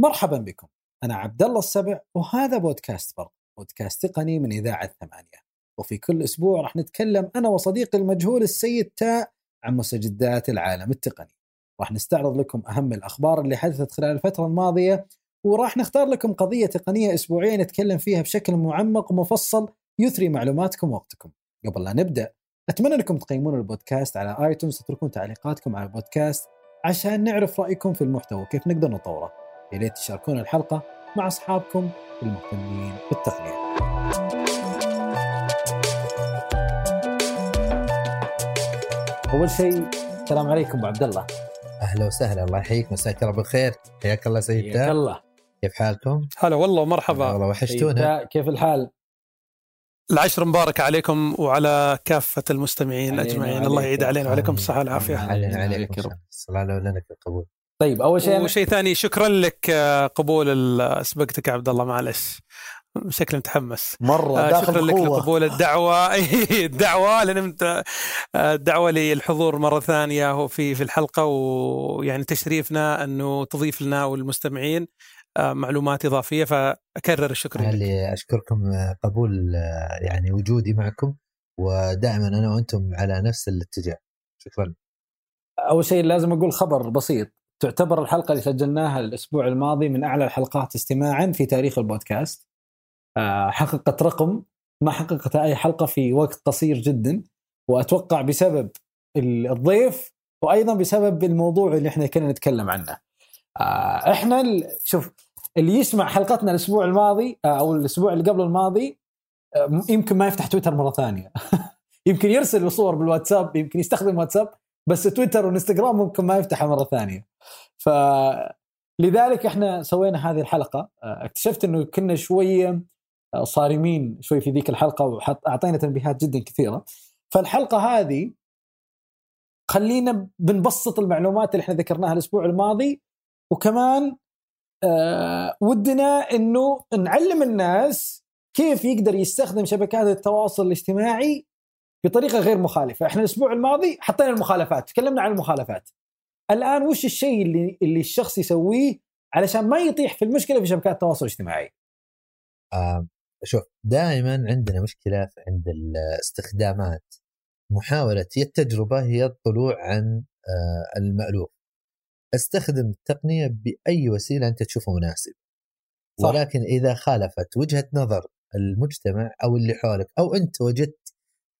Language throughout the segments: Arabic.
مرحبا بكم. أنا عبد الله السبع وهذا بودكاست برق بودكاست تقني من إذاعة ثمانية. وفي كل أسبوع راح نتكلم أنا وصديقي المجهول السيد تاء عن مستجدات العالم التقني. راح نستعرض لكم أهم الأخبار اللي حدثت خلال الفترة الماضية وراح نختار لكم قضية تقنية أسبوعية نتكلم فيها بشكل معمق ومفصل يثري معلوماتكم ووقتكم. قبل لا نبدأ أتمنى أنكم تقيمون البودكاست على آيتونز وتتركون تعليقاتكم على البودكاست عشان نعرف رأيكم في المحتوى وكيف نقدر نطوره. يا ريت تشاركون الحلقة مع أصحابكم المهتمين بالتقنية أول شيء السلام عليكم أبو عبد الله أهلا وسهلا الله يحييك مساك الله بالخير حياك الله سيد حياك. الله كيف حالكم؟ هلا والله مرحبا والله وحشتونا كيف الحال؟ العشر مبارك عليكم وعلى كافة المستمعين أجمعين. الله يعيد علينا وعليكم الصحة والعافية علينا عليك عليك يا رب. الصلاة لك القبول طيب أول شيء أنا- وشيء ثاني شكرا لك آه، قبول سبقتك يا عبد الله معلش. شكلي متحمس. مرة آه، داخل شكرا لك. لقبول الدعوة. الدعوة لأن أنت آه، الدعوة للحضور مرة ثانية في في الحلقة ويعني تشريفنا أنه تضيف لنا والمستمعين آه، معلومات إضافية فأكرر الشكر لك. اللي أشكركم قبول يعني وجودي معكم ودائما أنا وأنتم على نفس الاتجاه. شكرا. أول شيء لازم أقول خبر بسيط. تعتبر الحلقة اللي سجلناها الأسبوع الماضي من أعلى الحلقات استماعا في تاريخ البودكاست. آه، حققت رقم ما حققته أي حلقة في وقت قصير جدا وأتوقع بسبب ال- الضيف وأيضا بسبب الموضوع اللي إحنا كنا نتكلم عنه. آه، إحنا شوف اللي يسمع حلقتنا الأسبوع الماضي آه، أو الأسبوع اللي قبل الماضي يمكن ما يفتح تويتر مرة ثانية. يمكن يرسل صور بالواتساب يمكن يستخدم واتساب. بس تويتر وإنستغرام ممكن ما يفتحها مرة ثانية. ف لذلك إحنا سوينا هذه الحلقة. آه، اكتشفت إنه كنا شوية آه، صارمين شوي في ذيك الحلقة واعطينا تنبيهات جدا كثيرة. فالحلقة هذه خلينا بنبسط المعلومات اللي إحنا ذكرناها الأسبوع الماضي وكمان آه ودنا إنه نعلم الناس كيف يقدر يستخدم شبكات التواصل الاجتماعي بطريقة غير مخالفة، إحنا الأسبوع الماضي حطينا المخالفات، تكلمنا عن المخالفات. الآن وش الشيء اللي اللي الشخص يسويه علشان ما يطيح في المشكلة في شبكات التواصل الاجتماعي؟ آه شوف دائما عندنا مشكلة عند الاستخدامات محاولة هي التجربة هي الطلوع عن آه المألوف استخدم التقنية بأي وسيلة أنت تشوفه مناسب صح. ولكن إذا خالفت وجهة نظر المجتمع أو اللي حولك أو أنت وجدت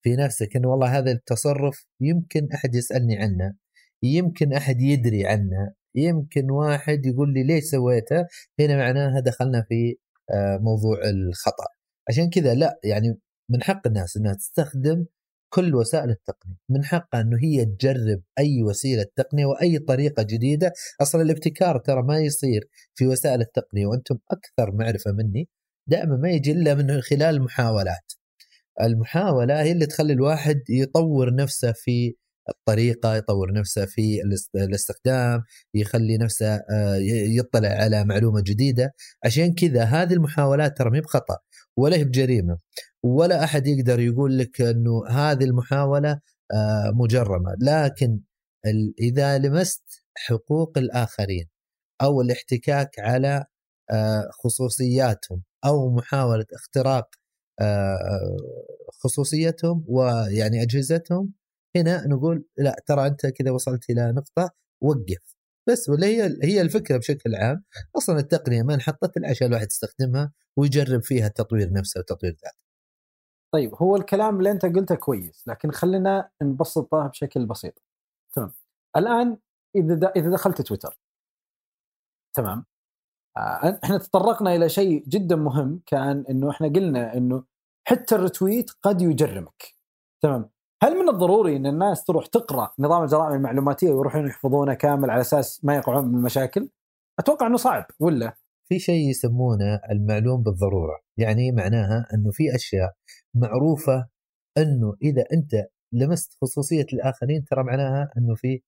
في نفسك إنه والله هذا التصرف يمكن أحد يسألني عنه يمكن أحد يدري عنه يمكن واحد يقول لي ليش سويته؟ هنا معناها دخلنا في آه، موضوع الخطأ. عشان كذا لا يعني من حق الناس إنها تستخدم كل وسائل التقنية. من حقها إنه هي تجرب أي وسيلة تقنية وأي طريقة جديدة. أصلا الابتكار ترى ما يصير في وسائل التقنية وأنتم أكثر معرفة مني. دائما ما يجي إلا من خلال المحاولات المحاولة هي اللي تخلي الواحد يطور نفسه في الطريقة يطور نفسه في الاست- الاستخدام يخلي نفسه آه، يطلع على معلومة جديدة. عشان كذا هذه المحاولات ترى ما بخطأ ولا هي بجريمة ولا أحد يقدر يقول لك إنه هذه المحاولة آه، مجرمة. لكن إذا لمست حقوق الآخرين أو الاحتكاك على آه، خصوصياتهم أو محاولة اختراق خصوصيتهم ويعني أجهزتهم هنا نقول لا ترى أنت كذا وصلت إلى نقطة وقف بس ولا هي هي الفكرة بشكل عام أصلا التقنية ما انحطت الا عشان الواحد يستخدمها ويجرب فيها تطوير نفسه وتطوير ذاته. طيب هو الكلام اللي أنت قلته كويس لكن خلينا نبسطه بشكل بسيط. تمام. الآن إذا إذا دخلت تويتر تمام آه، إحنا تطرقنا إلى شيء جدا مهم كان إنه إحنا قلنا إنه حتى الرتويت قد يجرمك تمام هل من الضروري إن الناس تروح تقرأ نظام الجرائم المعلوماتية ويروحون يحفظونه كامل على أساس ما يقعون بالمشاكل؟ أتوقع إنه صعب ولا؟ في شيء يسمونه المعلوم بالضرورة، يعني معناها إنه في أشياء معروفة إنه إذا أنت لمست خصوصية الآخرين ترى معناها إنه في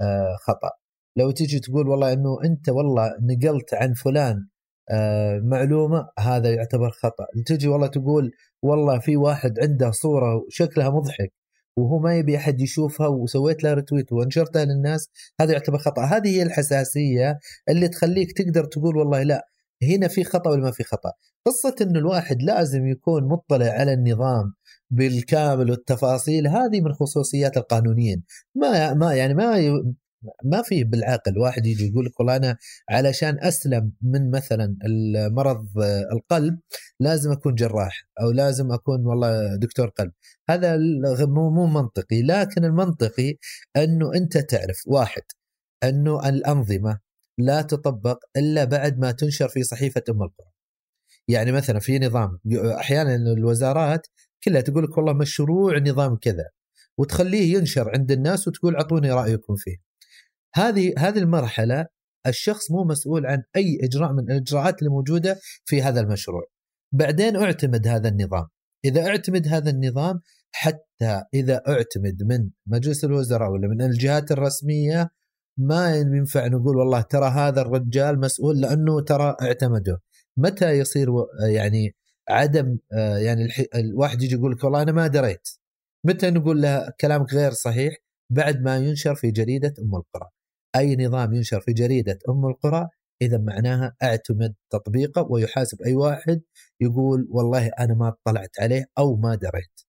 آه، خطأ. لو تيجي تقول والله إنه أنت والله نقلت عن فلان آه، معلومة هذا يعتبر خطأ، تجي والله تقول والله في واحد عنده صورة شكلها مضحك وهو ما يبي أحد يشوفها وسويت لها ريتويت ونشرتها للناس هذا يعتبر خطأ. هذه هي الحساسية اللي تخليك تقدر تقول والله لا هنا في خطأ ولا ما في خطأ؟ قصة انه الواحد لازم يكون مطلع على النظام بالكامل والتفاصيل هذه من خصوصيات القانونيين. ما ما يعني ما ما في بالعقل. واحد يجي يقول لك والله أنا علشان أسلم من مثلا المرض القلب لازم أكون جراح أو لازم أكون والله دكتور قلب. هذا مو مو منطقي. لكن المنطقي أنه أنت تعرف واحد أنه الأنظمة لا تطبق إلا بعد ما تنشر في صحيفة أم القرى. يعني مثلا في نظام أحيانا الوزارات كلها تقول لك والله مشروع نظام كذا وتخليه ينشر عند الناس وتقول أعطوني رأيكم فيه. هذه هذه المرحلة الشخص مو مسؤول عن أي إجراء من الإجراءات اللي موجودة في هذا المشروع. بعدين اعتمد هذا النظام. إذا اعتمد هذا النظام حتى إذا اعتمد من مجلس الوزراء ولا من الجهات الرسمية ما ينفع نقول والله ترى هذا الرجال مسؤول لأنه ترى اعتمده. متى يصير يعني عدم آه، يعني الواحد يجي يقول لك والله أنا ما دريت. متى نقول له كلامك غير صحيح؟ بعد ما ينشر في جريدة أم القرى. أي نظام ينشر في جريدة أم القرى إذا معناها أعتمد تطبيقه ويحاسب أي واحد يقول والله أنا ما اطلعت عليه أو ما دريت.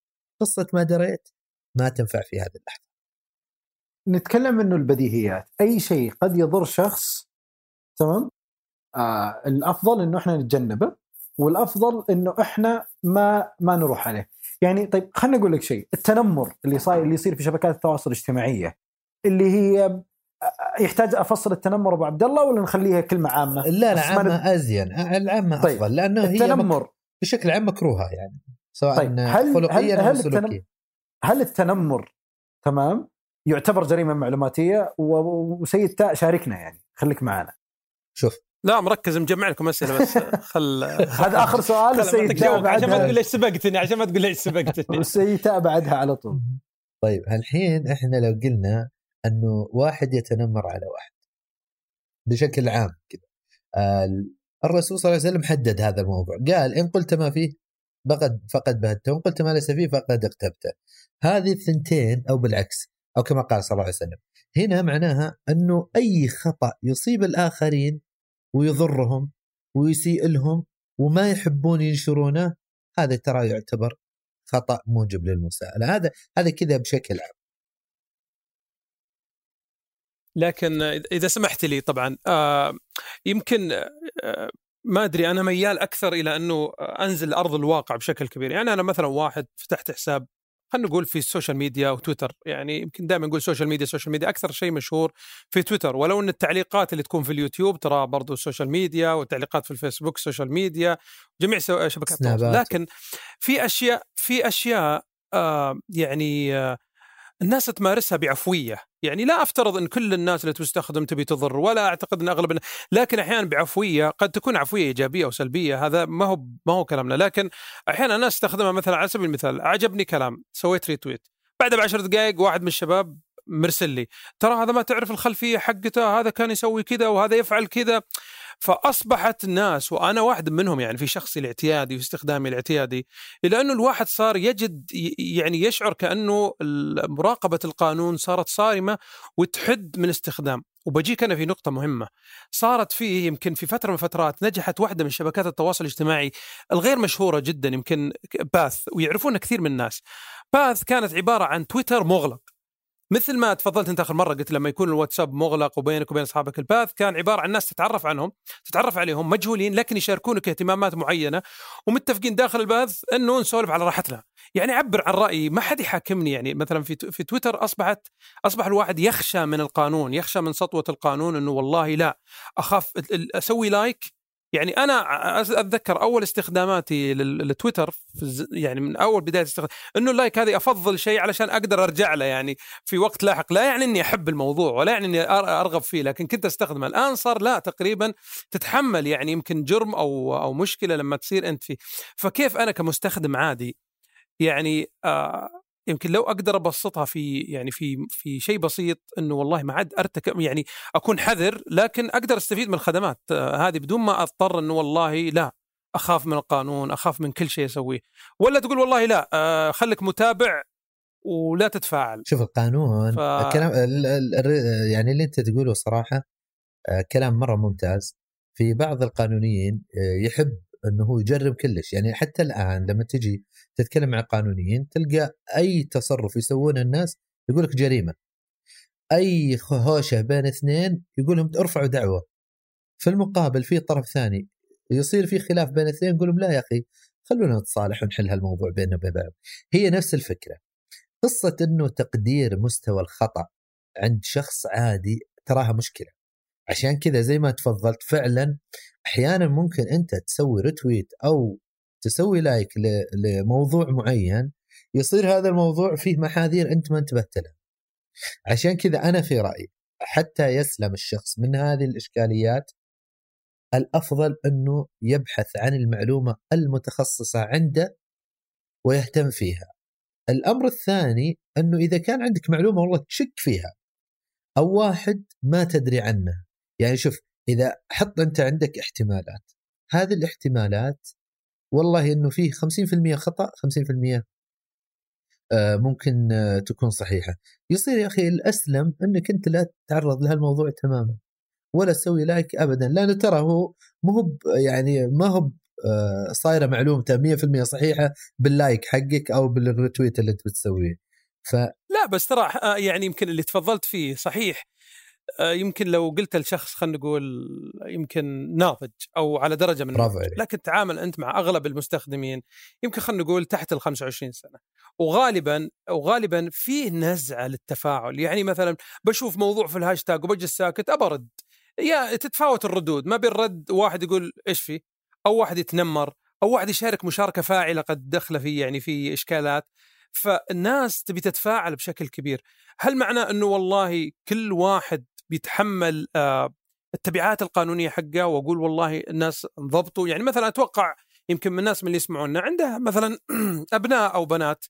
قصة ما دريت ما تنفع في هذه اللحظة. نتكلم إنه البديهيات. أي شيء قد يضر شخص تمام؟ آه الأفضل إنه إحنا نتجنبه والأفضل إنه إحنا ما ما نروح عليه. يعني طيب خليني أقول لك شيء. التنمر اللي صاير اللي يصير في شبكات التواصل الاجتماعية اللي هي يحتاج أفصل التنمر أبو عبد الله ولا نخليها كلمة عامة؟ لا لا عامه أزين. العامة طيب. أفضل لأنه هي التنمر. بشكل عام مكروهة يعني سواء طيب. هل خلقيا هل, هل, هل, هل التنمر تمام؟ يعتبر جريمة معلوماتية وسيد تاء شاركنا يعني. خليك معنا. شوف. لا مركز مجمع لكم أسئلة بس. خل هذا آخر سؤال السيد تاء عشان ما تقول ليش سبقتني عشان ما تقول ليش سبقتني. والسيد تاء بعدها على طول. طيب الحين إحنا لو قلنا إنه واحد يتنمر على واحد بشكل عام كذا الرسول صلى الله عليه وسلم حدد هذا الموضوع. قال إن قلت ما فيه فقد فقد بهته وان قلت ما ليس فيه فقد اغتبته هذه الثنتين أو بالعكس أو كما قال صلى الله عليه وسلم. هنا معناها إنه أي خطأ يصيب الآخرين ويضرهم ويسيء لهم وما يحبون ينشرونه هذا ترى يعتبر خطأ موجب للمساءلة. هذا هذا كذا بشكل عام. لكن إذا سمحت لي طبعا آه يمكن آه ما أدري أنا ميال أكثر إلى أنه أنزل أرض الواقع بشكل كبير. يعني أنا مثلا واحد فتحت حساب خلينا نقول في ال social media وتويتر. يعني يمكن دائما نقول social media social media أكثر شيء مشهور في تويتر. ولو إن التعليقات اللي تكون في اليوتيوب ترى برضو ال social media والتعليقات في الفيسبوك social media جميع شبكات التواصل لكن في أشياء في أشياء آه يعني آه الناس تمارسها بعفوية. يعني لا أفترض إن كل الناس اللي تستخدم تبي تضر ولا أعتقد إن أغلب لكن أحيانا بعفوية قد تكون عفوية إيجابية أو سلبية هذا ما هو ما هو كلامنا. لكن أحيانا الناس تستخدمها مثلا على سبيل المثال عجبني كلام سويت ريتويت بعد بعشر دقائق واحد من الشباب مرسل لي ترى هذا ما تعرف الخلفية حقته هذا كان يسوي كذا وهذا يفعل كذا. فأصبحت الناس وأنا واحد منهم يعني في شخصي الاعتيادي واستخدامي الاعتيادي إلى انه الواحد صار يجد يعني يشعر كأنه مراقبه القانون صارت صارمة وتحد من استخدام. وبجيك أنا في نقطة مهمة صارت فيه يمكن في فترة من الفترات نجحت واحدة من شبكات التواصل الاجتماعي الغير مشهورة جدا يمكن باث ويعرفونها كثير من الناس. باث كانت عبارة عن تويتر مغلق. مثل ما تفضلت انت آخر مرة قلت لما يكون الواتساب مغلق وبينك وبين أصحابك الباث كان عبارة عن ناس تتعرف عنهم تتعرف عليهم مجهولين لكن يشاركونك اهتمامات معينة ومتفقين داخل ال Path إنه نسولف على راحتنا. يعني اعبر عن رأيي ما حد يحاكمني يعني. مثلا في في تويتر أصبحت أصبح الواحد يخشى من القانون يخشى من سطوة القانون إنه والله لا أخاف أسوي like يعني أنا أتذكر أول استخداماتي للتويتر يعني من أول بداية استخدام إنه ال like هذه أفضل شيء علشان أقدر أرجع له يعني في وقت لاحق. لا يعني إني أحب الموضوع ولا يعني إني أرغب فيه لكن كنت أستخدمه. الآن صار لا تقريبا تتحمل يعني يمكن جرم أو أو مشكلة لما تصير أنت فيه. فكيف أنا كمستخدم عادي يعني آه يمكن لو أقدر أبسطها في يعني في في شيء بسيط إنه والله ما عاد أرتكب يعني أكون حذر لكن أقدر أستفيد من الخدمات آه، هذه بدون ما أضطر إنه والله لا أخاف من القانون أخاف من كل شيء أسويه. ولا تقول والله لا آه، خليك متابع ولا تتفاعل. شوف القانون ف- الكلام يعني اللي أنت تقوله صراحة آه، كلام مرة ممتاز. في بعض القانونيين يحب إنه هو يجرب كلش. يعني حتى الآن لما تجي تتكلم مع قانونيين تلقى أي تصرف يسوونه الناس يقول لك جريمة. أي هوشة بين اثنين يقول لهم ارفعوا دعوة. في المقابل في طرف ثاني يصير في خلاف بين الاثنين يقول لهم لا يا أخي خلونا نتصالح ونحل هالموضوع بيننا وبين بعض. هي نفس الفكرة. قصة إنه تقدير مستوى الخطأ عند شخص عادي تراها مشكلة. عشان كذا زي ما تفضلت فعلا أحيانا ممكن أنت تسوي رتويت أو تسوي لايك لموضوع معين يصير هذا الموضوع فيه محاذير أنت ما انتبهت لها عشان كذا أنا في رأيي حتى يسلم الشخص من هذه الإشكاليات الأفضل أنه يبحث عن المعلومة المتخصصة عنده ويهتم فيها. الأمر الثاني أنه إذا كان عندك معلومة والله تشك فيها أو واحد ما تدري عنه، يعني شوف إذا حط أنت عندك احتمالات، هذه الاحتمالات والله إنه فيه 50% خطأ 50% آه، ممكن آه، تكون صحيحة، يصير يا أخي الأسلم إنك أنت لا تتعرض لهالموضوع تماما. ولا تسوي لايك ابدا لأنه ترى هو مو هو يعني ما هو آه، صايرة معلومته 100% صحيحة بال like حقك أو بال retweet اللي أنت بتسويه ف لا بس ترى يعني يمكن اللي تفضلت فيه صحيح يمكن لو قلت لشخص خلينا نقول يمكن ناضج أو على درجة من النضج. لكن تعامل أنت مع أغلب المستخدمين يمكن خلينا نقول تحت ال 25 سنة. وغالبا وغالبا فيه نزعة للتفاعل. يعني مثلا بشوف موضوع في الهاشتاج وبجلس ساكت أبرد. يا تتفاوت الردود. ما بين رد واحد يقول إيش في أو واحد يتنمر. أو واحد يشارك مشاركة فاعلة قد دخل في يعني في إشكالات. فالناس تبي تتفاعل بشكل كبير. هل معناه إنه والله كل واحد بيتحمل آه، التبعات القانونية حقه وأقول والله الناس انضبطوا. يعني مثلا أتوقع يمكن من الناس من اللي يسمعونا عنده مثلا أبناء أو بنات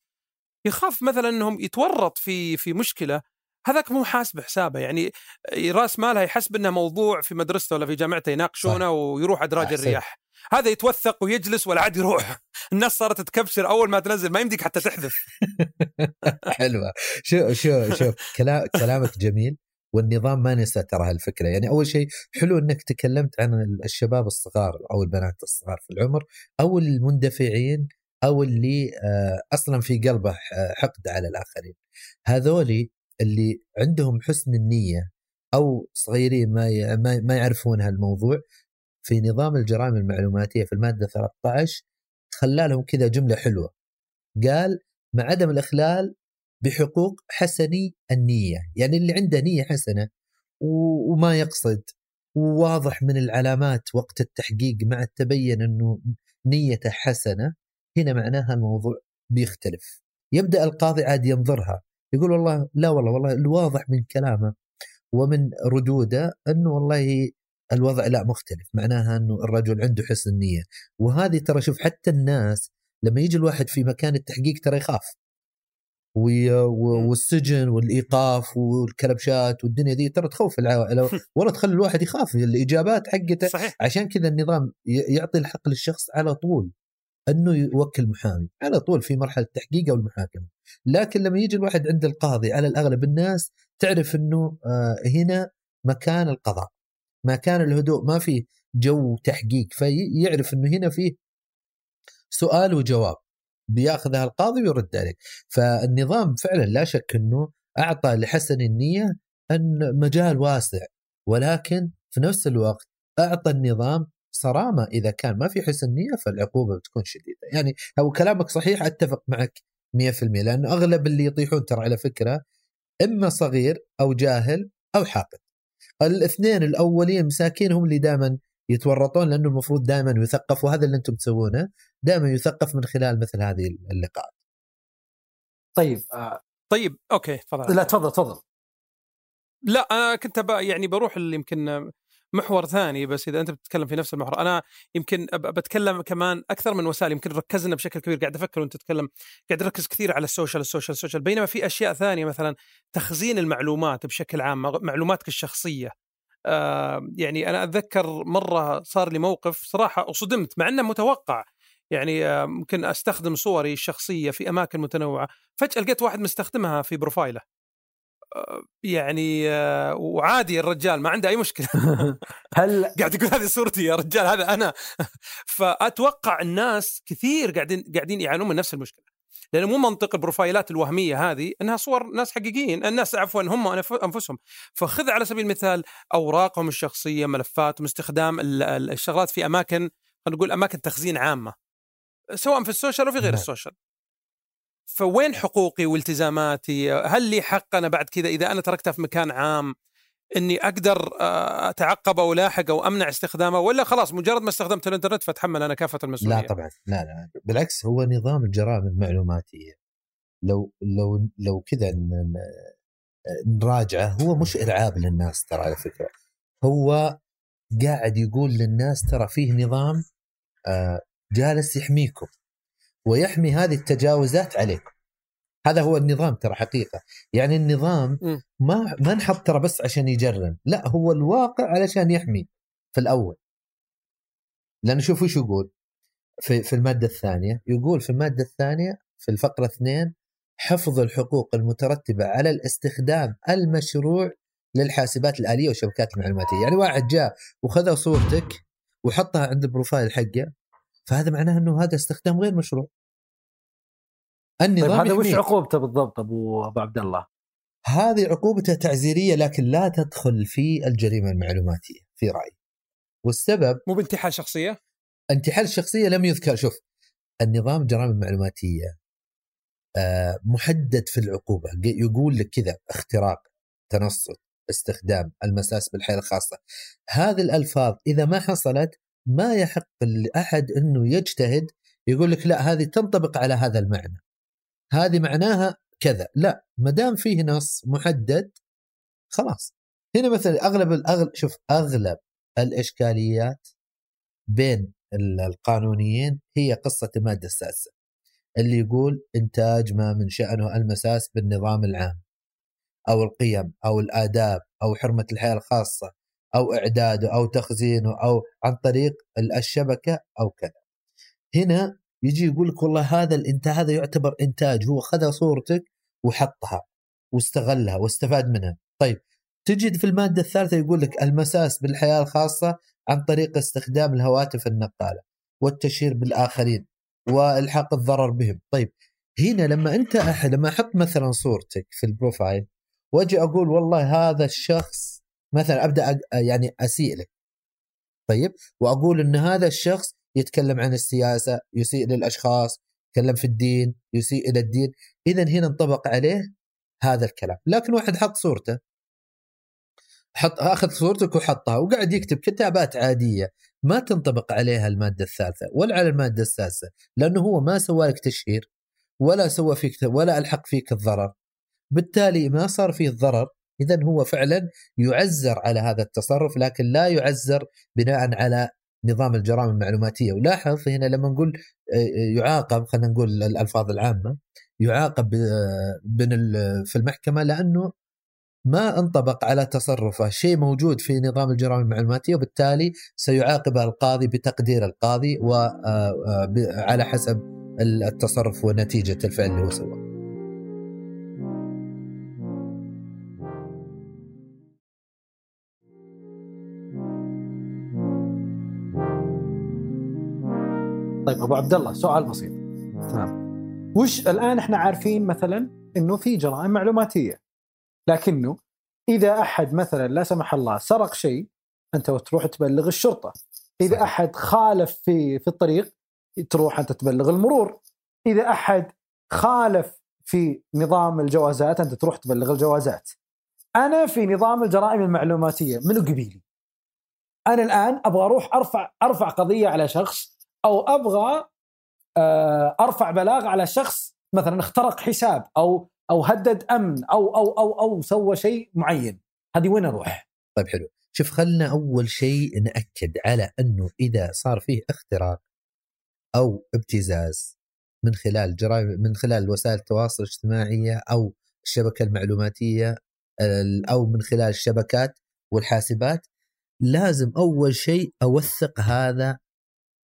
يخاف مثلا إنهم يتورط في في مشكلة هذاك مو حاسب حسابه يعني راس مالها يحسب إنه موضوع في مدرسته ولا في جامعته يناقشونه ويروح ادراج أحسنت. الرياح. هذا يتوثق ويجلس ولا عاد يروح. الناس صارت تكبشر أول ما تنزل ما يمديك حتى تحذف. حلوة. شو شو شوف كلام كلامك جميل. والنظام ما نسى ترى هالفكرة. يعني أول شيء حلو إنك تكلمت عن الشباب الصغار أو البنات الصغار في العمر أو المندفعين أو اللي آه، أصلا في قلبه حقد على الآخرين. هذولي اللي عندهم حسن النية أو صغيرين ما ما يعرفون هالموضوع في نظام الجرائم المعلوماتية في المادة 13 خلالهم كذا جملة حلوة. قال مع عدم الإخلال بحقوق حسني النية يعني اللي عنده نية حسنة و- وما يقصد وواضح من العلامات وقت التحقيق مع تبين إنه نيته حسنة هنا معناها الموضوع بيختلف. يبدأ القاضي عاد ينظرها يقول والله لا والله والله الواضح من كلامه ومن ردوده إنه والله الوضع لا مختلف معناها إنه الرجل عنده حسن نية. وهذه ترى شوف حتى الناس لما يجي الواحد في مكان التحقيق ترى يخاف. والسجن والإيقاف والكلبشات والدنيا دي ترى تخوف العائله ولا تخلي الواحد يخاف الإجابات حقته صحيح. عشان كذا النظام يعطي الحق للشخص على طول إنه يوكل محامي على طول في مرحلة التحقيق أو المحاكمة. لكن لما يجي الواحد عند القاضي على الأغلب الناس تعرف إنه آه، هنا مكان القضاء مكان الهدوء ما في جو تحقيق فيعرف إنه هنا فيه سؤال وجواب. بياخذها القاضي ويرد عليك. فالنظام فعلا لا شك إنه أعطى لحسن النية أن مجال واسع ولكن في نفس الوقت أعطى النظام صرامة. إذا كان ما في حسن نية فالعقوبة بتكون شديدة. يعني هو كلامك صحيح أتفق معك 100% لأنه أغلب اللي يطيحون ترى على فكرة إما صغير أو جاهل أو حاقد. الاثنين الأولين مساكين هم اللي دائما يتورطون لأنه المفروض دائما يثقف وهذا اللي أنتم تسوونه. دائما يثقف من خلال مثل هذه اللقاءات. طيب. آه طيب أوكي تفضل. لا تفضل تفضل. لا أنا كنت ب... يعني بروح يمكن محور ثاني بس إذا أنت بتتكلم في نفس المحور أنا يمكن بتكلم كمان أكثر من وسائل يمكن ركزنا بشكل كبير قاعد أفكر وأنت تتكلم قاعد أركز كثير على ال social ال social ال social. بينما في أشياء ثانية مثلا تخزين المعلومات بشكل عام مع- معلوماتك الشخصية. آه يعني أنا أتذكر مرة صار لي موقف صراحة صدمت مع إنه متوقع. يعني آه، ممكن أستخدم صوري الشخصيه في أماكن متنوعة. فجأة لقيت واحد مستخدمها في بروفايله. آه، يعني آه، وعادي الرجال ما عنده أي مشكلة. هل قاعد يقول هذه صورتي يا رجال هذا أنا. فأتوقع الناس كثير قاعدين قاعدين يعانون من نفس المشكلة. لأنه مو منطق البروفايلات الوهمية هذه إنها صور ناس حقيقيين الناس عفوا هم أنفسهم. فخذ على سبيل المثال أوراقهم الشخصية ملفاتهم استخدام الشغلات في أماكن خلينا نقول أماكن تخزين عامة. سواء في ال social وفي غير نعم. ال social. فوين حقوقي والتزاماتي؟ هل لي حق أنا بعد كذا إذا أنا تركتها في مكان عام إني أقدر آه، أتعقب أو لاحق أو أمنع استخدامه ولا خلاص مجرد ما استخدمت الإنترنت فأتحمل أنا كافة المسؤولية؟ لا طبعا لا لا بالعكس هو نظام الجرائم المعلوماتية. لو لو لو كذا نراجعه هو مش إرعاب للناس ترى على فكرة. هو قاعد يقول للناس ترى فيه نظام آه، جالس يحميكم ويحمي هذه التجاوزات عليكم. هذا هو النظام ترى حقيقة. يعني النظام ما ما نحط ترى بس عشان يجرم لا هو الواقع علشان يحمي في الأول. لأنه شوف وش يقول؟ في في المادة الثانية يقول في المادة الثانية في الفقرة اثنين حفظ الحقوق المترتبة على الاستخدام المشروع للحاسبات الآلية والشبكات المعلوماتية. يعني واحد جاء وخذ صورتك وحطها عند البروفايل حقه فهذا معناه إنه هذا استخدام غير مشروع النظام طيب هذا وش عقوبته بالضبط ابو أبو عبد الله؟ هذه عقوبته تعزيرية لكن لا تدخل في الجريمة المعلوماتية في رأيي. والسبب مو بانتحال شخصية؟ انتحال الشخصيه لم يذكر شوف النظام الجرائم المعلوماتية آه، محدد في العقوبة يقول لك كذا اختراق تنصت استخدام المساس بالحياة الخاصة هذه الألفاظ إذا ما حصلت ما يحق لأحد إنه يجتهد يقول لك لا هذه تنطبق على هذا المعنى. هذه معناها كذا. لا ما دام فيه نص محدد خلاص. هنا مثلا أغلب الأغلب شوف أغلب الإشكاليات بين القانونيين هي قصة الماده السادسه اللي يقول إنتاج ما من شأنه المساس بالنظام العام أو القيم أو الآداب أو حرمة الحياة الخاصة. أو إعداده أو تخزينه أو عن طريق الشبكة أو كذا. هنا يجي يقول لك والله هذا الانتاج هذا يعتبر إنتاج هو خذ صورتك وحطها واستغلها واستفاد منها طيب تجد في المادة الثالثة يقول لك المساس بالحياة الخاصة عن طريق استخدام الهواتف النقالة والتشهير بالآخرين والحاق الضرر بهم طيب هنا لما أنت لما أحط مثلا صورتك في البروفايل وأجي أقول والله هذا الشخص مثلا أبدأ يعني أسيء لك. طيب وأقول إن هذا الشخص يتكلم عن السياسة يسيء للأشخاص يتكلم في الدين يسيء إلى الدين. اذا هنا انطبق عليه هذا الكلام. لكن واحد حط صورته. حط أخذ صورتك وحطها وقاعد يكتب كتابات عادية. ما تنطبق عليها المادة الثالثة ولا على المادة السادسة لأنه هو ما سوى لك تشهير ولا سوى فيك ولا ألحق فيك الضرر. بالتالي ما صار فيه الضرر اذا هو فعلا يعزر على هذا التصرف لكن لا يعزر بناء على نظام الجرائم المعلوماتية ولاحظ هنا لما نقول آه، يعاقب خلينا نقول الألفاظ العامة يعاقب آه، في المحكمة لأنه ما انطبق على تصرفه شيء موجود في نظام الجرائم المعلوماتية وبالتالي سيعاقب القاضي بتقدير القاضي وعلى آه، حسب التصرف ونتيجة الفعل اللي هو سواه. طيب أبو عبد الله سؤال بسيط. تمام وش الآن إحنا عارفين مثلا إنه في جرائم معلوماتية لكنه إذا أحد مثلا لا سمح الله سرق شيء أنت تروح تبلغ الشرطة. إذا أحد خالف في في الطريق تروح أنت تبلغ المرور. إذا أحد خالف في نظام الجوازات أنت تروح تبلغ الجوازات. أنا في نظام الجرائم المعلوماتية منو قبيلي؟ أنا الآن أبغى أروح أرفع أرفع قضية على شخص أو أبغى آه، أرفع بلاغ على شخص مثلا اخترق حساب أو أو هدد أمن أو أو أو أو سوى شيء معين هذه وين أروح؟ طيب حلو شوف خلنا أول شيء نأكد على أنه إذا صار فيه اختراق أو ابتزاز من خلال جرائم من خلال وسائل التواصل الاجتماعية أو الشبكة المعلوماتية أو من خلال الشبكات والحاسبات لازم أول شيء أوثق هذا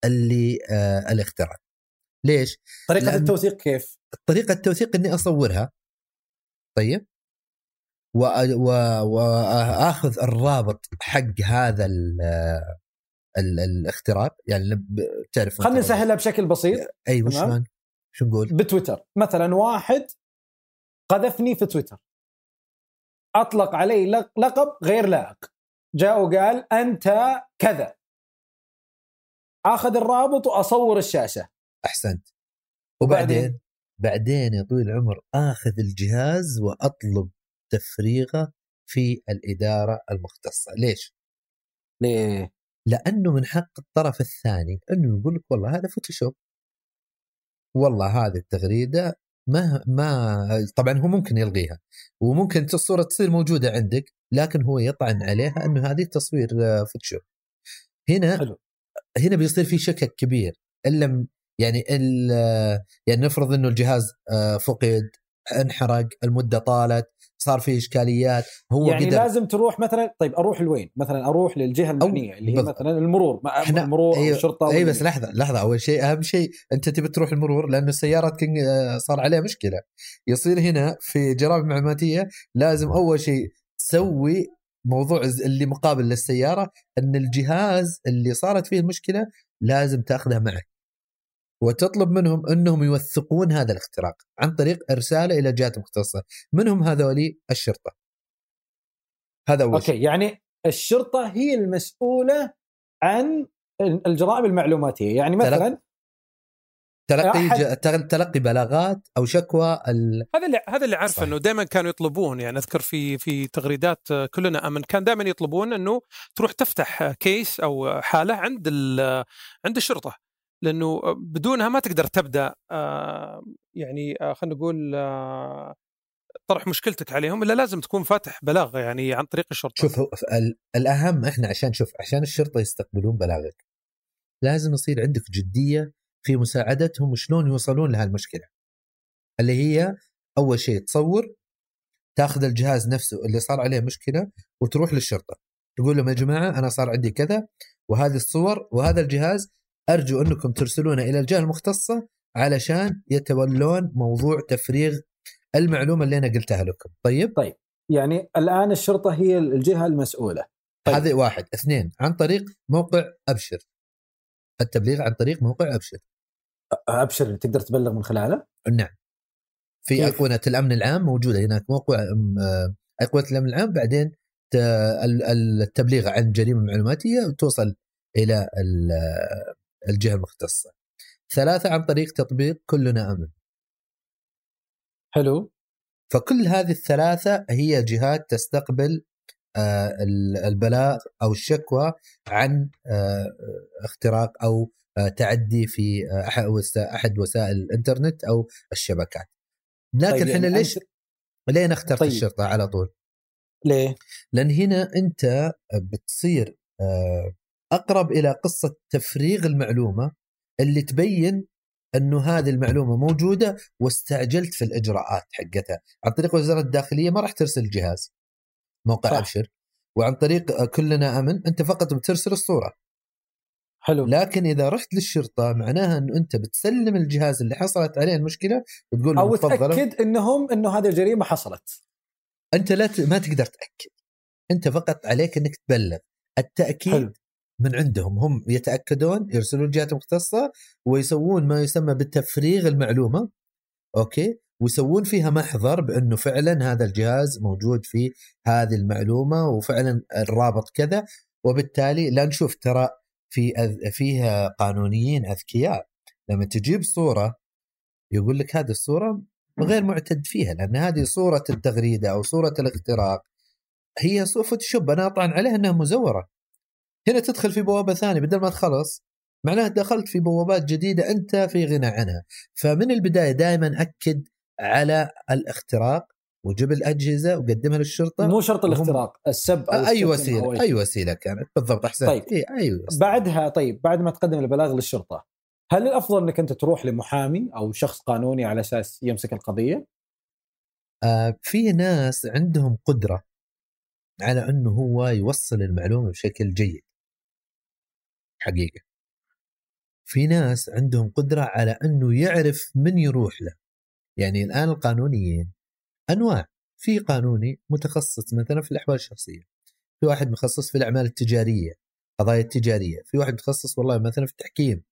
اللي آه الاختراق ليش؟ طريقة لأن- التوثيق كيف؟ طريقة التوثيق إني أصورها طيب وأخذ الرابط حق هذا ال ال الاختراق يعني لب- تعرف خلينا نسهلها بشكل بسيط أيوه تمام. شلون؟ شو نقول؟ بتويتر مثلا واحد قذفني في تويتر أطلق علي لق- لقب غير لائق جاء وقال أنت كذا آخذ الرابط وأصور الشاشة أحسنت وبعدين؟ بعدين يا طويل العمر آخذ الجهاز وأطلب تفريغه في الإدارة المختصة، ليش؟ ليه؟ لأنه من حق الطرف الثاني إنه يقول لك والله هذا فوتوشوب والله هذه التغريدة ما ما طبعا هو ممكن يلغيها وممكن الصورة تصير موجودة عندك لكن هو يطعن عليها إنه هذه تصوير آه، Photoshop هنا حلو. هنا بيصير في شكك كبير إن لم يعني ال- يعني نفرض إنه الجهاز آه، فقد انحرق المدة طالت صار في إشكاليات هو يعني قدر لازم تروح مثلا طيب أروح لوين؟ مثلا أروح للجهة المعنيه اللي هي. مثلا المرور ما إحنا- المرور أو أيوة- الشرطة اي أو بس لحظة لحظة أول شيء أهم شيء أنت تبي تروح المرور لأنه سيارتك آه، صار عليها مشكلة يصير هنا في جرائم معلوماتية لازم أول شيء تسوي موضوع اللي مقابل للسيارة إن الجهاز اللي صارت فيه المشكلة لازم تاخذه معك. وتطلب منهم إنهم يوثقون هذا الاختراق عن طريق إرسالة إلى جهات مختصة. منهم هذولي الشرطة. هذا أول أوكي يعني الشرطة هي المسؤولة عن الجرائم المعلوماتية. يعني مثلا تلقي أحد- ج- تلقي بلاغات أو شكوى ال... هذا اللي هذا اللي عارفه صحيح. إنه دائما كانوا يطلبون يعني أذكر في في تغريدات آه، كلنا آمن كان دائما يطلبون إنه تروح تفتح كيس أو حالة عند ال- عند الشرطة لأنه بدونها ما تقدر تبدأ آه، يعني آه، خلينا نقول آه، طرح مشكلتك عليهم إلا لازم تكون فاتح بلاغ يعني عن طريق الشرطة شوف الأهم إحنا عشان شوف عشان الشرطة يستقبلون بلاغك لازم يصير عندك جدية في مساعدتهم وشلون يوصلون لهالمشكله اللي هي أول شيء تصور تاخذ الجهاز نفسه اللي صار عليه مشكلة وتروح للشرطة. تقول لهم يا جماعة أنا صار عندي كذا وهذه الصور وهذا الجهاز أرجو أنكم ترسلونه إلى الجهة المختصة علشان يتولون موضوع تفريغ المعلومة اللي أنا قلتها لكم. طيب يعني الآن الشرطة هي الجهة المسؤولة. طيب. هذه واحد. اثنين عن طريق موقع أبشر. التبليغ عن طريق موقع أبشر. أبشر تقدر تبلغ من خلاله؟ نعم. في؟ ايقونه الأمن العام موجودة هناك موقع أم، آه، ايقونه الأمن العام بعدين التبليغ عن جريمة معلوماتية توصل إلى ال- آه، الجهة المختصة. ثلاثة عن طريق تطبيق كلنا أمن. حلو. فكل هذه الثلاثة هي جهات تستقبل آه، ال- البلاغ أو الشكوى عن اختراق أو تعدي في آه، أحد وسائل الإنترنت أو الشبكات لكن طيب إحنا يعني ليش أنت- ليه اخترت طيب. الشرطة على طول؟ ليه؟ لأن هنا أنت بتصير آه، أقرب إلى قصة تفريغ المعلومة اللي تبين إنه هذه المعلومة موجودة واستعجلت في الإجراءات حقتها عن طريق وزارة الداخلية ما راح ترسل جهاز موقع صح. أبشر وعن طريق آه، كلنا آمن أنت فقط بترسل الصورة حلو. لكن إذا رحت للشرطة معناها إنه أنت بتسلم الجهاز اللي حصلت عليه المشكلة وتقول أو تأكد إنهم إنه هذه الجريمة حصلت. أنت لا ت... ما تقدر تأكد. أنت فقط عليك إنك تبلغ. التأكيد حلو. من عندهم. هم يتأكدون يرسلون الجهات المختصه ويسوون ما يسمى بتفريغ المعلومة أوكي؟ ويسوون فيها محضر بأنه فعلا هذا الجهاز موجود فيه هذه المعلومة وفعلا الرابط كذا وبالتالي لا نشوف ترى في أذ... فيها قانونيين أذكياء. لما تجيب صورة يقول لك هذه الصورة غير معتد فيها لأن هذه صورة التغريدة أو صورة الاختراق هي صورة فوتوشوب. أنا اطعن عليها إنها مزورة. هنا تدخل في بوابة ثانية بدل ما تخلص معناها دخلت في بوابات جديدة أنت في غنى عنها. فمن البداية دائما أكد على الاختراق وجيب الأجهزة وقدمها للشرطة. مو شرط الاختراق السب أو أي وسيلة أو أي وسيلة كانت. بالضبط أحسنت. طيب. إيه أي وسيلة. بعدها طيب بعد ما تقدم البلاغ للشرطة هل الأفضل إنك أنت تروح لمحامي أو شخص قانوني على أساس يمسك القضية؟ آه في ناس عندهم قدرة على إنه هو يوصل المعلومة بشكل جيد. حقيقة. في ناس عندهم قدرة على إنه يعرف من يروح له. يعني الآن القانونيين أنواع. في قانوني متخصص مثلا في الأحوال الشخصية. في واحد متخصص في الأعمال التجارية قضايا التجارية. في واحد متخصص والله مثلا في التحكيم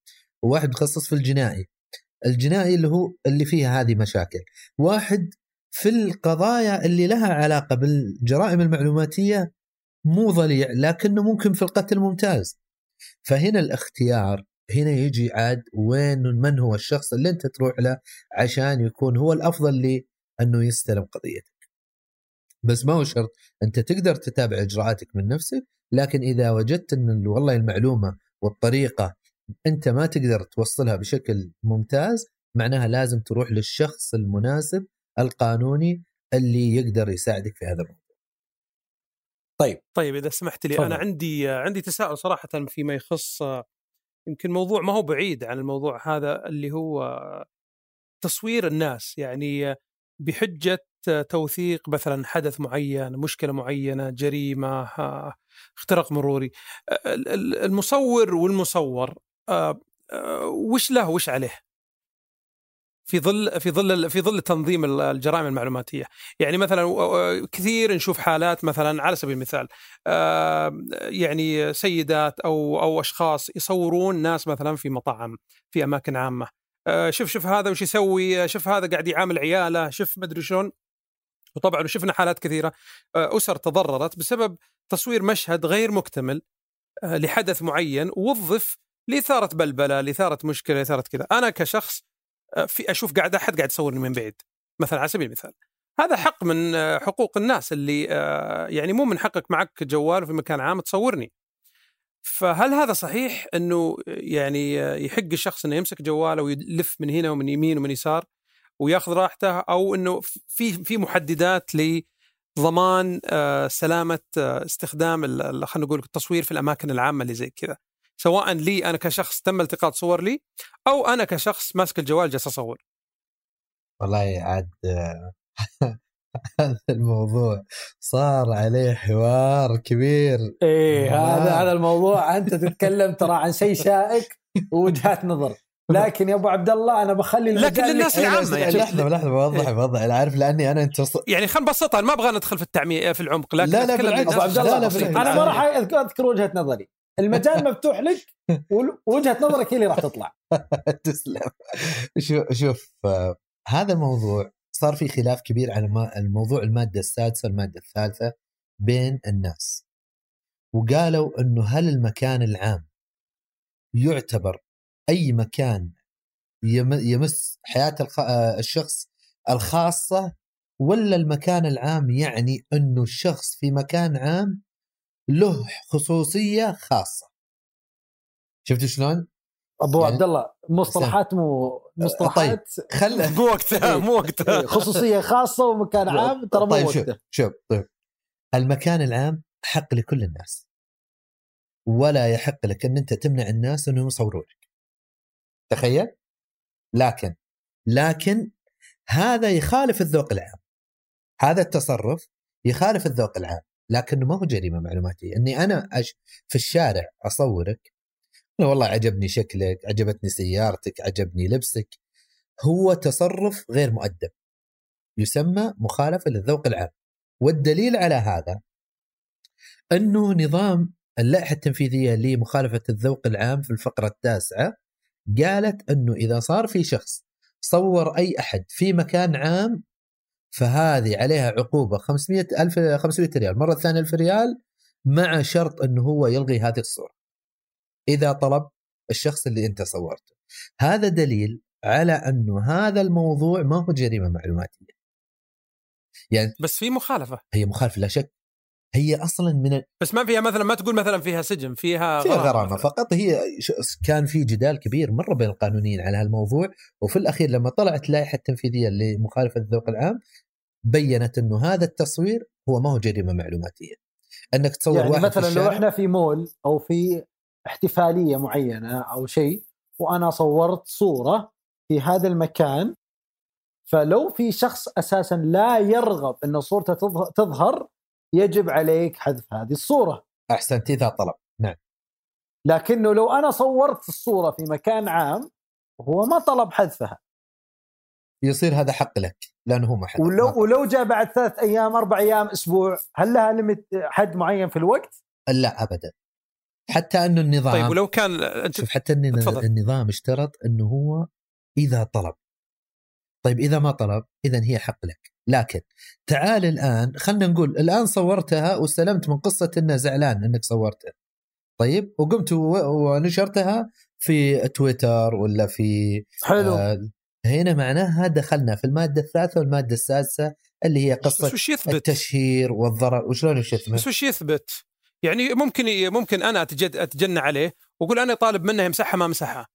وواحد متخصص في الجنائي. الجنائي اللي هو اللي فيها هذه مشاكل. واحد في القضايا اللي لها علاقة بالجرائم المعلوماتية مو ضليع لكنه ممكن في القتل ممتاز. فهنا الاختيار هنا يجي عاد وين من هو الشخص اللي أنت تروح له عشان يكون هو الأفضل أنه يستلم قضيتك بس ما هو شرط أنت تقدر تتابع إجراءاتك من نفسك لكن إذا وجدت أن والله المعلومة والطريقة أنت ما تقدر توصلها بشكل ممتاز معناها لازم تروح للشخص المناسب القانوني اللي يقدر يساعدك في هذا الموضوع. طيب طيب إذا سمحت لي فضل. أنا عندي عندي تساؤل صراحة فيما يخص يمكن موضوع ما هو بعيد عن الموضوع هذا اللي هو تصوير الناس يعني بحجة توثيق مثلا حدث معين، مشكلة معينة، جريمة، اختراق مروري. المصور والمصور وش له وش عليه؟ في ظل في ظل في ظل تنظيم الجرائم المعلوماتية، يعني مثلا كثير نشوف حالات مثلا على سبيل المثال يعني سيدات أو أو أشخاص يصورون ناس مثلا في مطاعم في أماكن عامة، شوف شوف هذا وش يسوي، شوف هذا قاعد يعامل عياله، شوف مدري شلون. وطبعا شفنا حالات كثيرة أسر تضررت بسبب تصوير مشهد غير مكتمل لحدث معين ووظف لإثارة بلبلة، لإثارة مشكلة، لإثارة كذا، أنا كشخص في أشوف قاعد أحد قاعد يصورني من بعيد مثلا على سبيل المثال. هذا حق من حقوق الناس اللي يعني مو من حقك معك جوال في مكان عام تصورني. فهل هذا صحيح إنه يعني يحق الشخص إنه يمسك جواله ويلف من هنا ومن يمين ومن يسار وياخذ راحته أو إنه في في محددات لضمان سلامة استخدام خلينا نقول التصوير في الأماكن العامة اللي زي كذا؟ سواء لي أنا كشخص تم التقاط صور لي أو أنا كشخص ماسك الجوال جالس أصور. والله عاد هذا الموضوع صار عليه حوار كبير. إيه هذا هذا الموضوع أنت تتكلم ترى عن شيء شائك ووجهات نظر. لكن يا أبو عبد الله أنا بخلي لكن للناس العامة يعني. لحظة لحظة بوضح بوضح أنا عارف لأني أنا انت يعني خلينا نبسطها ما أبغى ندخل في التعمية في العمق لكن لا لا بالعكس. أبو عبد الله لا لا أنا ما راح أذكر وجهة نظري. المجال مفتوح لك ووجهة نظرك هي اللي راح تطلع. تسلم. شوف شوف هذا الموضوع صار في خلاف كبير على الموضوع المادة السادسة والمادة الثالثة بين الناس وقالوا إنه هل المكان العام يعتبر أي مكان يمس حياة الشخص الخاصة ولا المكان العام يعني إنه الشخص في مكان عام له خصوصية خاصة شفت شلون؟ أبو يعني عبد الله مصطلحات مو مصطلحات. طيب خل مو وقتها مو وقتها. خصوصية خاصة ومكان عام ترى مو طيب وقته شوف طيب. المكان العام حق لكل الناس. ولا يحق لك إن أنت تمنع الناس إنهم يصوروا لك. تخيل؟ لكن لكن هذا يخالف الذوق العام. هذا التصرف يخالف الذوق العام. لكنه ما هو جريمة معلوماتية. إني أنا أش في الشارع أصورك والله عجبني شكلك عجبتني سيارتك عجبني لبسك. هو تصرف غير مؤدب. يسمى مخالفة للذوق العام. والدليل على هذا إنه نظام اللائحة التنفيذية لمخالفة الذوق العام في الفقرة التاسعة قالت إنه إذا صار في شخص صور أي أحد في مكان عام فهذه عليها عقوبة 500 ألف 500 ريال. مرة ثانية 1000 ريال مع شرط إنه هو يلغي هذه الصورة. إذا طلب الشخص اللي أنت صورته. هذا دليل على انه هذا الموضوع ما هو جريمة معلوماتية. يعني بس في مخالفة. هي مخالفة لا شك. هي أصلا من ال... بس ما فيها مثلا ما تقول مثلا فيها سجن فيها فيها غرامة فقط. هي كان في جدال كبير مرة بين القانونيين على هالموضوع وفي الأخير لما طلعت اللائحه التنفيذيه لمخالفة الذوق العام بينت أنه هذا التصوير هو ما هو جريمة معلوماتية. أنك تصور يعني واحد مثلا في لو إحنا في مول أو في احتفالية معينة أو شيء وأنا صورت صورة في هذا المكان. فلو في شخص أساسا لا يرغب إن صورته تظهر يجب عليك حذف هذه الصورة. أحسنت إذا طلب. نعم. لكنه لو أنا صورت الصورة في مكان عام هو ما طلب حذفها. يصير هذا حق لك لأنه هو ما حد ولو ولو جاء بعد ثلاث أيام أربع أيام أسبوع هل لها حد معين في الوقت؟ لا ابدا. حتى أنه النظام. طيب ولو كان أنت شوف حتى إن تفضل. النظام اشترط إنه هو إذا طلب. طيب إذا ما طلب اذا هي حق لك. لكن تعال الآن خلينا نقول الآن صورتها واستلمت من قصة إنه زعلان إنك صورتها طيب وقمت ونشرتها في تويتر ولا في حلو. آه هنا معناها دخلنا في المادة الثالثة والمادة السادسة اللي هي بس قصة وش يثبت؟ التشهير والضرر. وشلون يشتمه بس وش يثبت؟ يعني ممكن ممكن أنا أتجد أتجنى عليه وأقول أنا طالب منه يمسحها ما مسحها.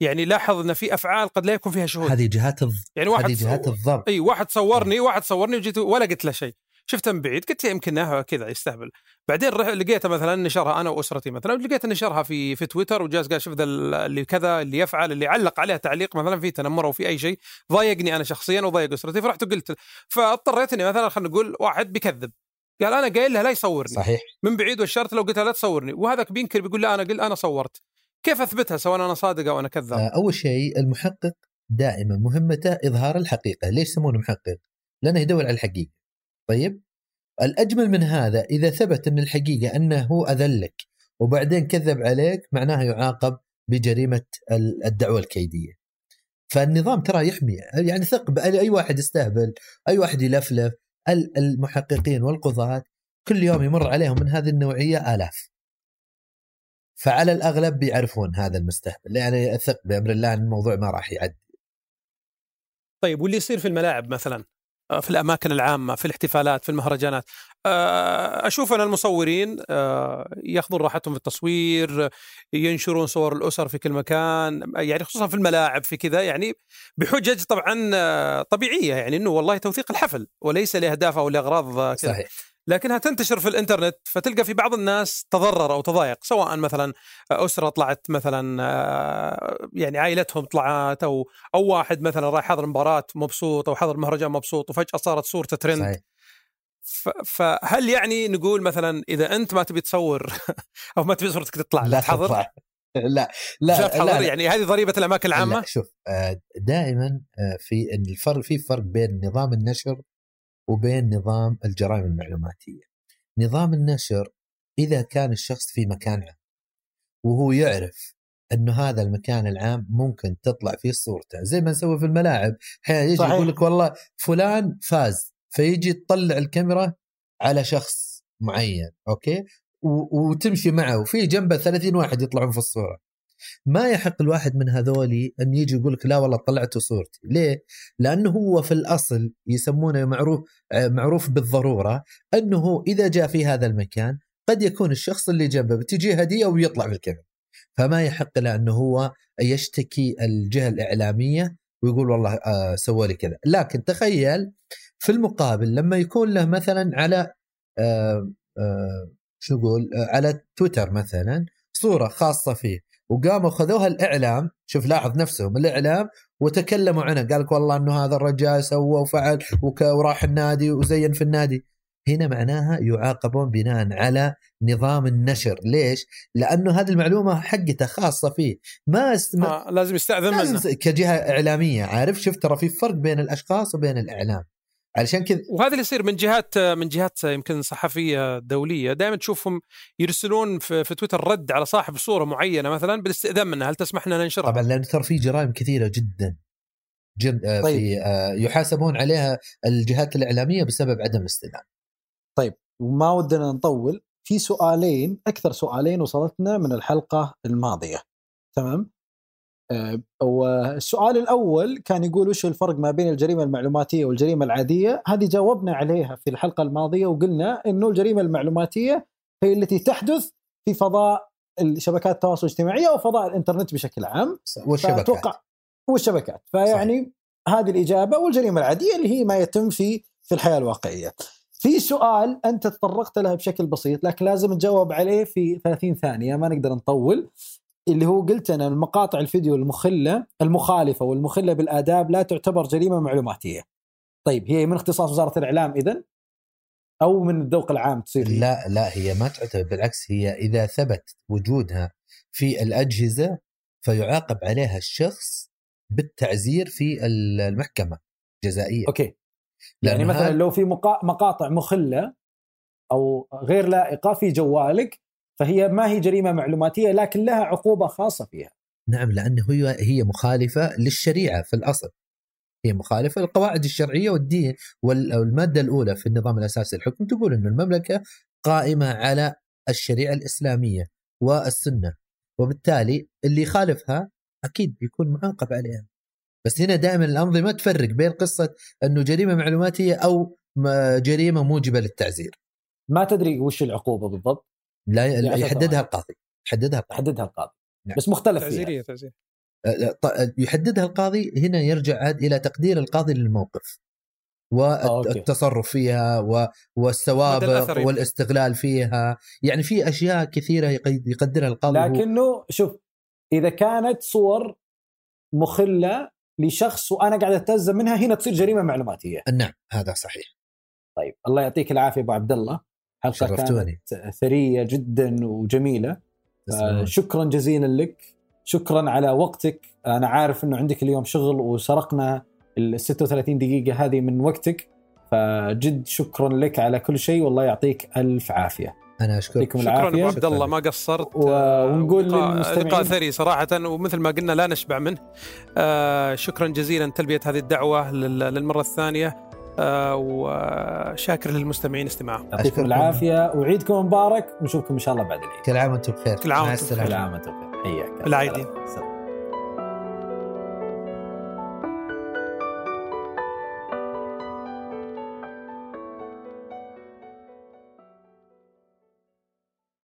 يعني لاحظ إن في أفعال قد لا يكون فيها شهود. هذه جهات الض... يعني واحد هذه جهات الضبط. إي واحد صورني واحد صورني وجيت ولا قلت له شيء. شفته من بعيد قلت يمكن كذا يستهبل. بعدين رح- لقيته مثلا نشرها أنا وأسرتي مثلا لقيت نشرها في في تويتر وجالس قال شوف ذا ال- اللي كذا اللي يفعل اللي علق عليها تعليق مثلا في تنمر أو في أي شيء ضايقني أنا شخصيا وضايق أسرتي فرحت وقلت فاضطريت اني مثلا خلينا نقول واحد بيكذب. قال أنا قايل له لا يصورني. صحيح. من بعيد وشرت له قلت له لا تصورني. وهذاك بينكر بيقول لا أنا قل أنا صورت. كيف أثبتها سواء أنا صادق أو أنا كذاب؟ آه، أول شيء المحقق دائما مهمته إظهار الحقيقة. ليش يسمونه محقق؟ لأنه يدور على الحقيقة. طيب؟ الأجمل من هذا إذا ثبت أن الحقيقة أنه هو أذلك وبعدين كذب عليك معناها يعاقب بجريمة ال- الدعوة الكيدية. فالنظام ترى يحمي يعني ثق أي واحد يستهبل أي واحد يلفلف المحققين والقضاة كل يوم يمر عليهم من هذه النوعية آلاف. فعلى الأغلب بيعرفون هذا المستهبل يعني ثق بأمر الله إن الموضوع ما راح يعدي. طيب واللي يصير في الملاعب مثلا؟ في الأماكن العامة في الاحتفالات في المهرجانات. آه، أشوف أنا المصورين آه، يأخذون راحتهم في التصوير ينشرون صور الأسر في كل مكان يعني خصوصا في الملاعب في كذا يعني بحجج طبعا آه، طبيعية يعني إنه والله توثيق الحفل وليس لأهداف أو لأغراض آه، كذا. صحيح. لكنها تنتشر في الإنترنت فتلقى في بعض الناس تضرر أو تضايق سواء مثلا أسرة طلعت مثلا آه، يعني عائلتهم طلعت أو أو واحد مثلا رايح حضر مباراة مبسوط أو حضر مهرجان مبسوط وفجأة صارت صورته ترند صحيح فهل يعني نقول مثلا إذا أنت ما تبي تصور أو ما تبي صورتك تطلع لا تحضر تطلع. لا لا, لا لا تحضر لا, لا. يعني هذه ضريبة الأماكن العامة لا شوف آه، دائما آه، في الفرق في فرق بين نظام النشر وبين نظام الجرائم المعلوماتية. نظام النشر إذا كان الشخص في مكان عام وهو يعرف إنه هذا المكان العام ممكن تطلع فيه صورته زي ما نسوي في الملاعب أحيانا يجي. يقول لك والله فلان فاز فيجي تطلع الكاميرا على شخص معين أوكي وتمشي معه وفي جنبه 30 واحد يطلعون في الصورة ما يحق الواحد من هذولي أن يجي يقول لك لا والله طلعت صورتي. ليه؟ لأنه هو في الأصل يسمونه معروف معروف بالضرورة أنه إذا جاء في هذا المكان قد يكون الشخص اللي جنبه بتجي هدية ويطلع بالكاميرا. فما يحق له أنه هو يشتكي الجهة الإعلامية ويقول والله آه سوى لي كذا. لكن تخيل في المقابل لما يكون له مثلا على آه آه شو نقول آه على تويتر مثلا صورة خاصة فيه وقاموا خذوها الإعلام. شوف لاحظ نفسهم الإعلام وتكلموا عنه. قال لك والله إنه هذا الرجال سوى وفعل وراح النادي وزين في النادي. هنا معناها يعاقبون بناء على نظام النشر. ليش؟ لأنه هذه المعلومة حقته خاصة فيه. ما, است... ما... آه لازم يستأذن منه. كجهة إعلامية. عارف؟ شفت ترى في فرق بين الأشخاص وبين الإعلام. علشان كذا. وهذا اللي يصير من جهات من جهات يمكن صحفية دولية دائما تشوفهم يرسلون في, في تويتر رد على صاحب صورة معينة مثلا بالاستئذان منه هل تسمح لنا ننشرها؟ طبعا لأنه ترى في جرائم كثيرة جدا. جد آه، طيب. في آه، يحاسبون عليها الجهات الإعلامية بسبب عدم الاستئذان. وما ودنا نطول في سؤالين أكثر سؤالين وصلتنا من الحلقة الماضية. تمام؟ والسؤال الأول كان يقول وش الفرق ما بين الجريمة المعلوماتية والجريمة العادية؟ هذه جاوبنا عليها في الحلقة الماضية وقلنا إنه الجريمة المعلوماتية هي التي تحدث في فضاء شبكات التواصل الاجتماعي أو فضاء الإنترنت بشكل عام. والشبكات. فأتوقع والشبكات. فيعني هذه الإجابة والجريمة العادية اللي هي ما يتم في في الحياة الواقعية. في سؤال أنت تطرقت له بشكل بسيط لكن لازم نجاوب عليه في 30 ثانية ما نقدر نطول. اللي هو قلت أنا المقاطع الفيديو المخلة المخالفة والمخلة بالآداب لا تعتبر جريمة معلوماتية. طيب هي من اختصاص وزارة الإعلام اذا أو من الذوق العام تصير؟ لا لا هي ما تعتبر بالعكس هي إذا ثبت وجودها في الأجهزة فيعاقب عليها الشخص بالتعزير في المحكمة الجزائية أوكي يعني مثلا لو في مقا- مقاطع مخلة أو غير لائقة في جوالك فهي ما هي جريمة معلوماتية لكن لها عقوبة خاصة فيها. نعم لأنه هي هي مخالفة للشريعة في الأصل. هي مخالفة للقواعد الشرعية والدين والمادة الأولى في النظام الأساسي للحكم. تقول ان المملكة قائمة على الشريعة الإسلامية والسنة وبالتالي اللي يخالفها أكيد بيكون معاقب عليها. بس هنا دائما الأنظمة تفرق بين قصة إنه جريمة معلوماتية أو جريمة موجبة للتعزير. ما تدري وش العقوبة بالضبط. لا عشان يحددها. القاضي. يحددها القاضي. يحددها القاضي. نعم. بس مختلف فيها. تعزيريه تعزير أه، ط- يحددها القاضي هنا يرجع عاد إلى تقدير القاضي للموقف. والتصرف فيها والسوابق. والاستغلال فيها. يعني في أشياء كثيرة يقي- يقدرها القاضي. لكنه شوف إذا كانت صور مخلة لشخص وأنا قاعد اتهزم منها هنا تصير جريمة معلوماتية. نعم هذا صحيح. طيب الله يعطيك العافية أبو عبد الله. حلقه شرفتوني. كانت ثرية جدا وجميلة. آه، شكرا جزيلا لك. شكرا على وقتك. أنا عارف إنه عندك اليوم شغل وسرقنا ال 36 دقيقة هذه من وقتك فجد شكرا لك على كل شيء والله يعطيك ألف عافية. أنا أشكرك. شكرا أبو عبد الله ما قصرت. و- ونقول لقاء- للمستمعين- لقاء ثري صراحة ومثل ما قلنا لا نشبع منه. آه، شكرا جزيلا تلبية هذه الدعوة لل- للمرة الثانية. وشاكر للمستمعين استماعهم. يعطيكم. العافية. وعيدكم مبارك. ونشوفكم إن شاء الله بعد العيد. كل عام وأنتم بخير. كل عام مع وأنتم السلامة. كل عام وأنتم بخير. حياك بالعيدين. سلام.